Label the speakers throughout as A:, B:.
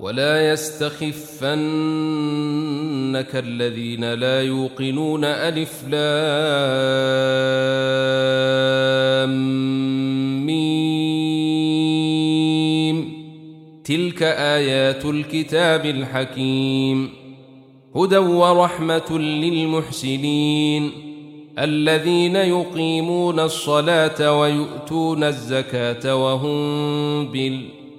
A: ولا يستخفنك الذين لا يوقنون ألف لام ميم. تلك آيات الكتاب الحكيم. هدى ورحمة للمحسنين. الذين يقيمون الصلاة ويؤتون الزكاة وهم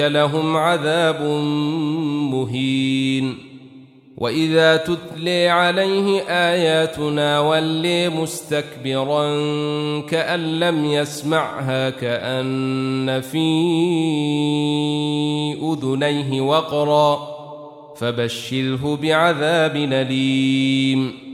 A: لهم عذاب مهين. وإذا تتلي عليه آياتنا ولي مستكبرا كأن لم يسمعها كأن في أذنيه وقرا فبشره بعذاب أليم.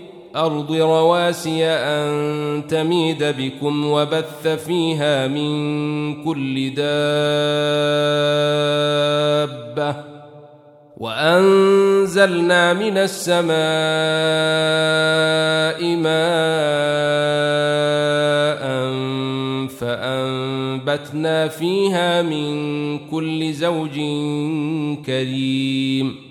A: الأرض رواسي أن تميد بكم وبث فيها من كل دابة وأنزلنا من السماء ماء فأنبتنا فيها من كل زوج كريم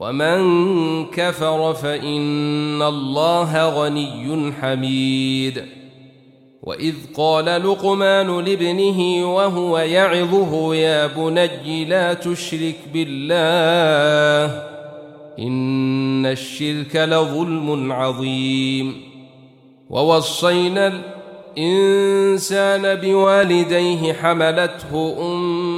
A: ومن كفر فإن الله غني حميد. وإذ قال لقمان لابنه وهو يعظه يا بني لا تشرك بالله إن الشرك لظلم عظيم. ووصينا الإنسان بوالديه حملته أمه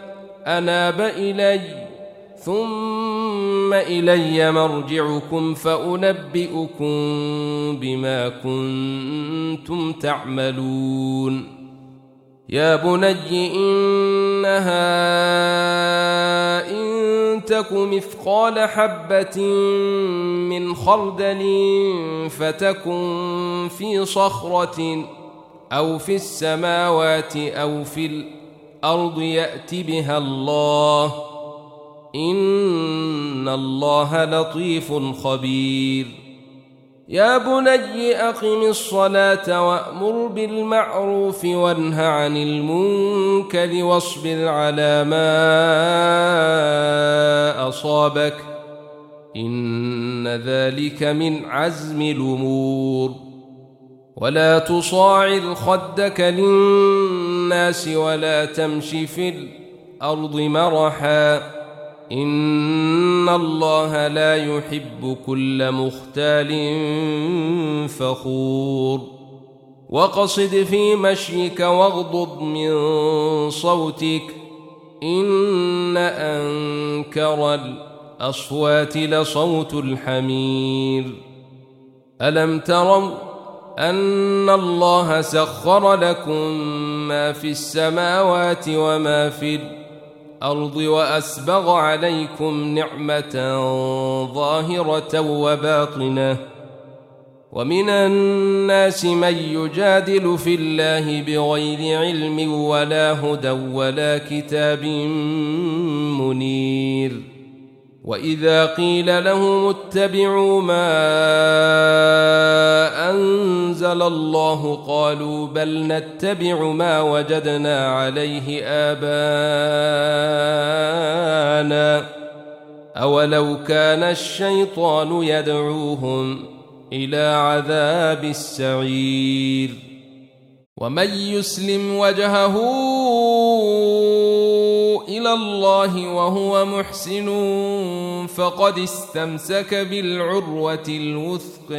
A: أناب إلي ثم إلي مرجعكم فأنبئكم بما كنتم تعملون. يا بني إنها إن تك مثقال حبة من خردل فتكن في صخرة أو في السماوات أو في الأرض يات بها الله. إن الله لطيف خبير. يا بني أقم الصلاة وأمر بالمعروف وانه عن المنكر واصبر على ما أصابك. إن ذلك من عزم الأمور. ولا تصاعر خدك للناس. ولا تمش في الأرض مرحا. إن الله لا يحب كل مختال فخور. وقصد في مشيك واغضض من صوتك. إن أنكر الأصوات لصوت الحمير. ألم تروا أن الله سخر لكم ما في السماوات وما في الأرض وأسبغ عليكم نعمة ظاهرة وباطنة. ومن الناس من يجادل في الله بغير علم ولا هدى ولا كتاب منير. وإذا قيل لهم اتبعوا ما أنزل الله قالوا بل نتبع ما وجدنا عليه آباءنا أولو كان الشيطان يدعوهم إلى عذاب السعير ومن يسلم وجهه إلى الله وهو محسن فقد استمسك بالعروة الوثق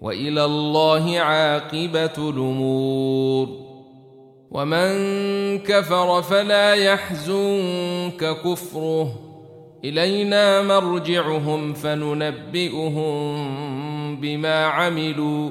A: وإلى الله عاقبة الأمور. ومن كفر فلا يحزنك كفره. إلينا مرجعهم فننبئهم بما عملوا.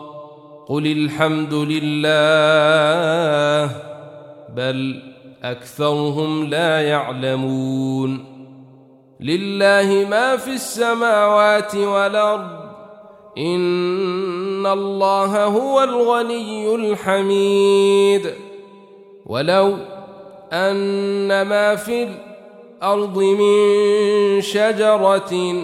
A: قل الحمد لله بل اكثرهم لا يعلمون لله ما في السماوات والارض ان الله هو الغني الحميد ولو ان ما في الأرض من شجره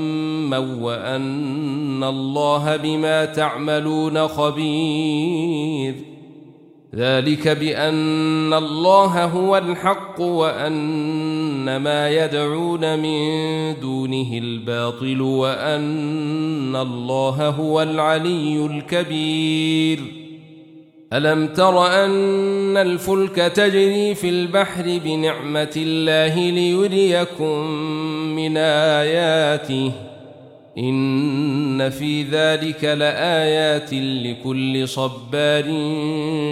A: وأن الله بما تعملون خبير. ذلك بأن الله هو الحق وأن ما يدعون من دونه الباطل وأن الله هو العلي الكبير. ألم تر أن الفلك تجري في البحر بنعمة الله ليريكم من آياته؟ إن في ذلك لآيات لكل صبار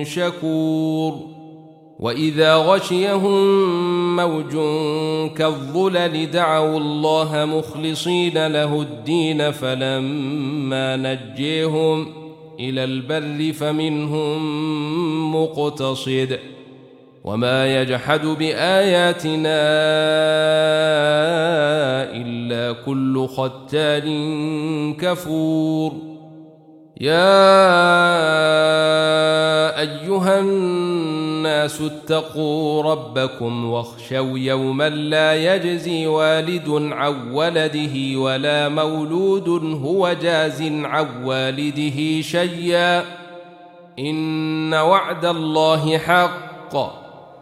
A: شكور. وإذا غشيهم موج كالظلل دعوا الله مخلصين له الدين فلما نجيهم إلى البر فمنهم مقتصد. وما يجحد بآياتنا إلا كل ختان كفور يا أيها الناس اتقوا ربكم واخشوا يوما لا يجزي والد عن ولده ولا مولود هو جاز عن والده شيئا إن وعد الله حق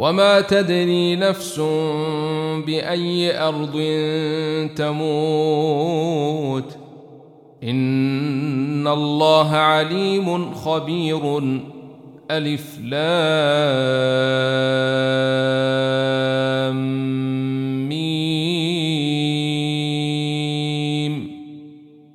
A: وما تدري نفس بأي أرض تموت. إن الله عليم خبير. ألف لام.